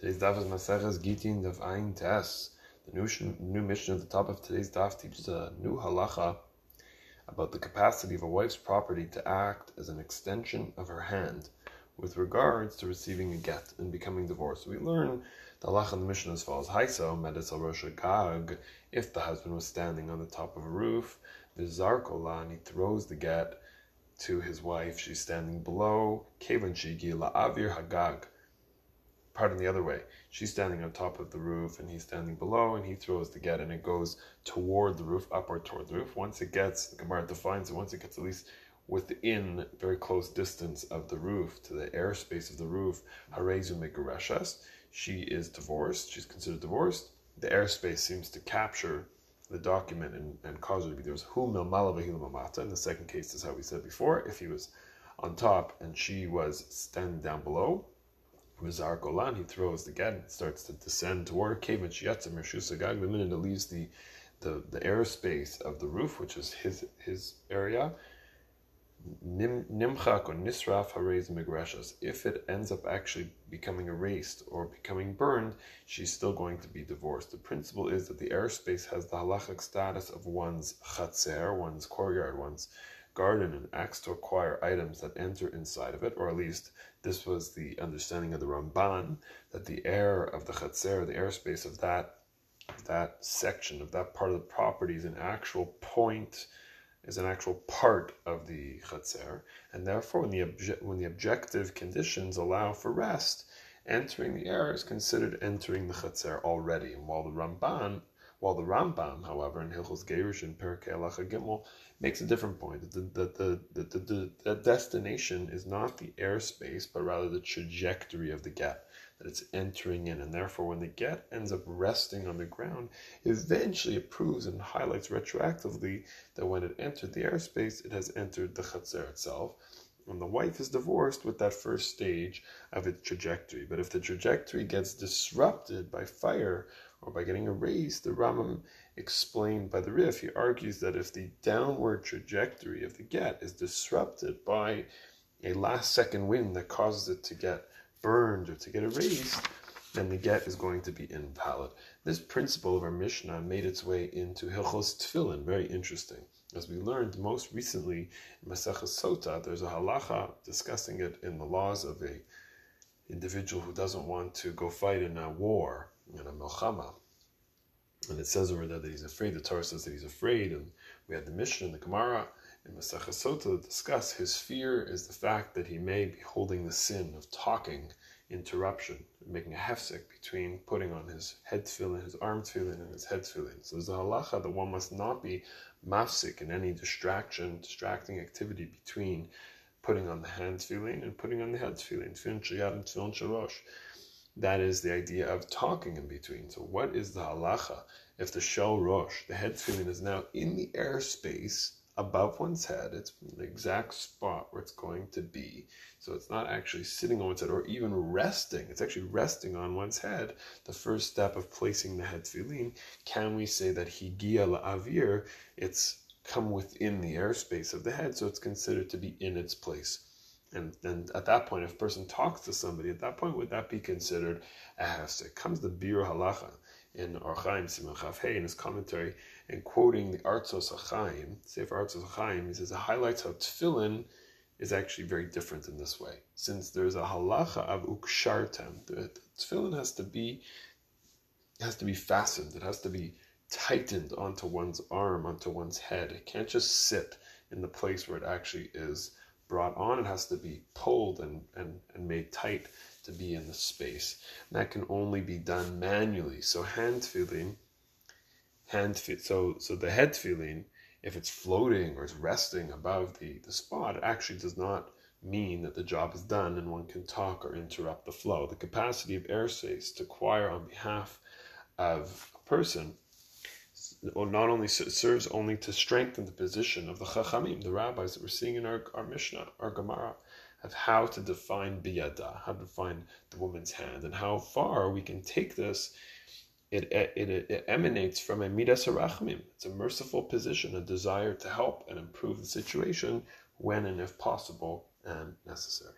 Today's daf is Maseches Gittin of Ein Tes. The new, new Mishnah at the top of today's daf teaches a new halacha about the capacity of a wife's property to act as an extension of her hand with regards to receiving a get and becoming divorced. We learn the halacha in the Mishnah as follows: Haiso medis al rosh gag. If the husband was standing on the top of a roof, the zarkola and he throws the get to his wife. She's standing below. Kevan shigi la avir hagag pardon the other way. She's standing on top of the roof and he's standing below and he throws the get and it goes toward the roof, upward toward the roof. Once it gets, the Gemara defines it, once it gets at least within very close distance of the roof to the airspace of the roof, Harezu Megareshas, she is divorced, she's considered divorced. The airspace seems to capture the document and, and cause her to be divorced. Humil Malavahil In the second case is how we said before, if he was on top and she was standing down below, Rizar Golan, he throws the and starts to descend toward cave and Shiatzim Rishusagag. The minute it leaves the, the, the airspace of the roof, which is his his area, Nimchak or Nisraf Harez Migreshas. If it ends up actually becoming erased or becoming burned, she's still going to be divorced. The principle is that the airspace has the halachic status of one's chatzer, one's courtyard, one's garden and acts to acquire items that enter inside of it, or at least this was the understanding of the Ramban, that the air of the Chatzer, the airspace of that that section of that part of the property is an actual point, is an actual part of the Chatzer, and therefore when the, obje- when the objective conditions allow for rest, entering the air is considered entering the Chatzer already. And while the Ramban while the Rambam, however, in Hilchos Gerush and Perkei Halacha Gimel, makes a different point that the, the, the, the, the destination is not the airspace, but rather the trajectory of the get that it's entering in, and therefore when the get ends up resting on the ground, eventually it proves and highlights retroactively that when it entered the airspace, it has entered the chatzer itself. And the wife is divorced with that first stage of its trajectory. But if the trajectory gets disrupted by fire or by getting erased, the Rambam explained by the Rif, he argues that if the downward trajectory of the get is disrupted by a last second wind that causes it to get burned or to get erased, then the get is going to be invalid. This principle of our Mishnah made its way into Hilchos Tefillin, very interesting. As we learned most recently in Maseches Sota, there's a halacha discussing it in the laws of a individual who doesn't want to go fight in a war in a milchama. And it says over there that he's afraid. The Torah says that he's afraid, and we had the Mishnah in the Gemara in Masechah Sota discuss his fear is the fact that he may be holding the sin of talking interruption, making a hefsek between putting on his head tefillin, his arm tefillin, and his head tefillin. So there's a halacha that one must not be mafsik in any distraction, distracting activity between putting on the hand tefillin and putting on the head tefillin, tefillin shayad and tefillin shalosh. That is the idea of talking in between. So, what is the halacha if the shel rosh, the head tefillin, is now in the airspace above one's head? It's the exact spot where it's going to be. So, it's not actually sitting on one's head or even resting. It's actually resting on one's head. The first step of placing the head tefillin. Can we say that higia la'avir? It's come within the airspace of the head, so it's considered to be in its place. And then at that point, if a person talks to somebody, at that point, would that be considered a hefsek? Comes the Biur Halacha in Archaim Siman Chafhei in his commentary and quoting the Artzos HaChaim, Sefer Artzos HaChaim, he says it highlights how tefillin is actually very different in this way. Since there's a halacha of ukshartem, the tefillin has to be has to be fastened. It has to be tightened onto one's arm, onto one's head. It can't just sit in the place where it actually is brought on, it has to be pulled and, and, and made tight to be in the space. And that can only be done manually. So hand tefillin, hand so so the head tefillin, if it's floating or it's resting above the, the spot, it actually does not mean that the job is done and one can talk or interrupt the flow. The capacity of airspace to acquire on behalf of a person not only serves only to strengthen the position of the Chachamim, the rabbis that we're seeing in our, our Mishnah, our Gemara, of how to define biyada, how to define the woman's hand, and how far we can take this. It, it, it, it emanates from a midas harachmim. It's a merciful position, a desire to help and improve the situation when and if possible and necessary.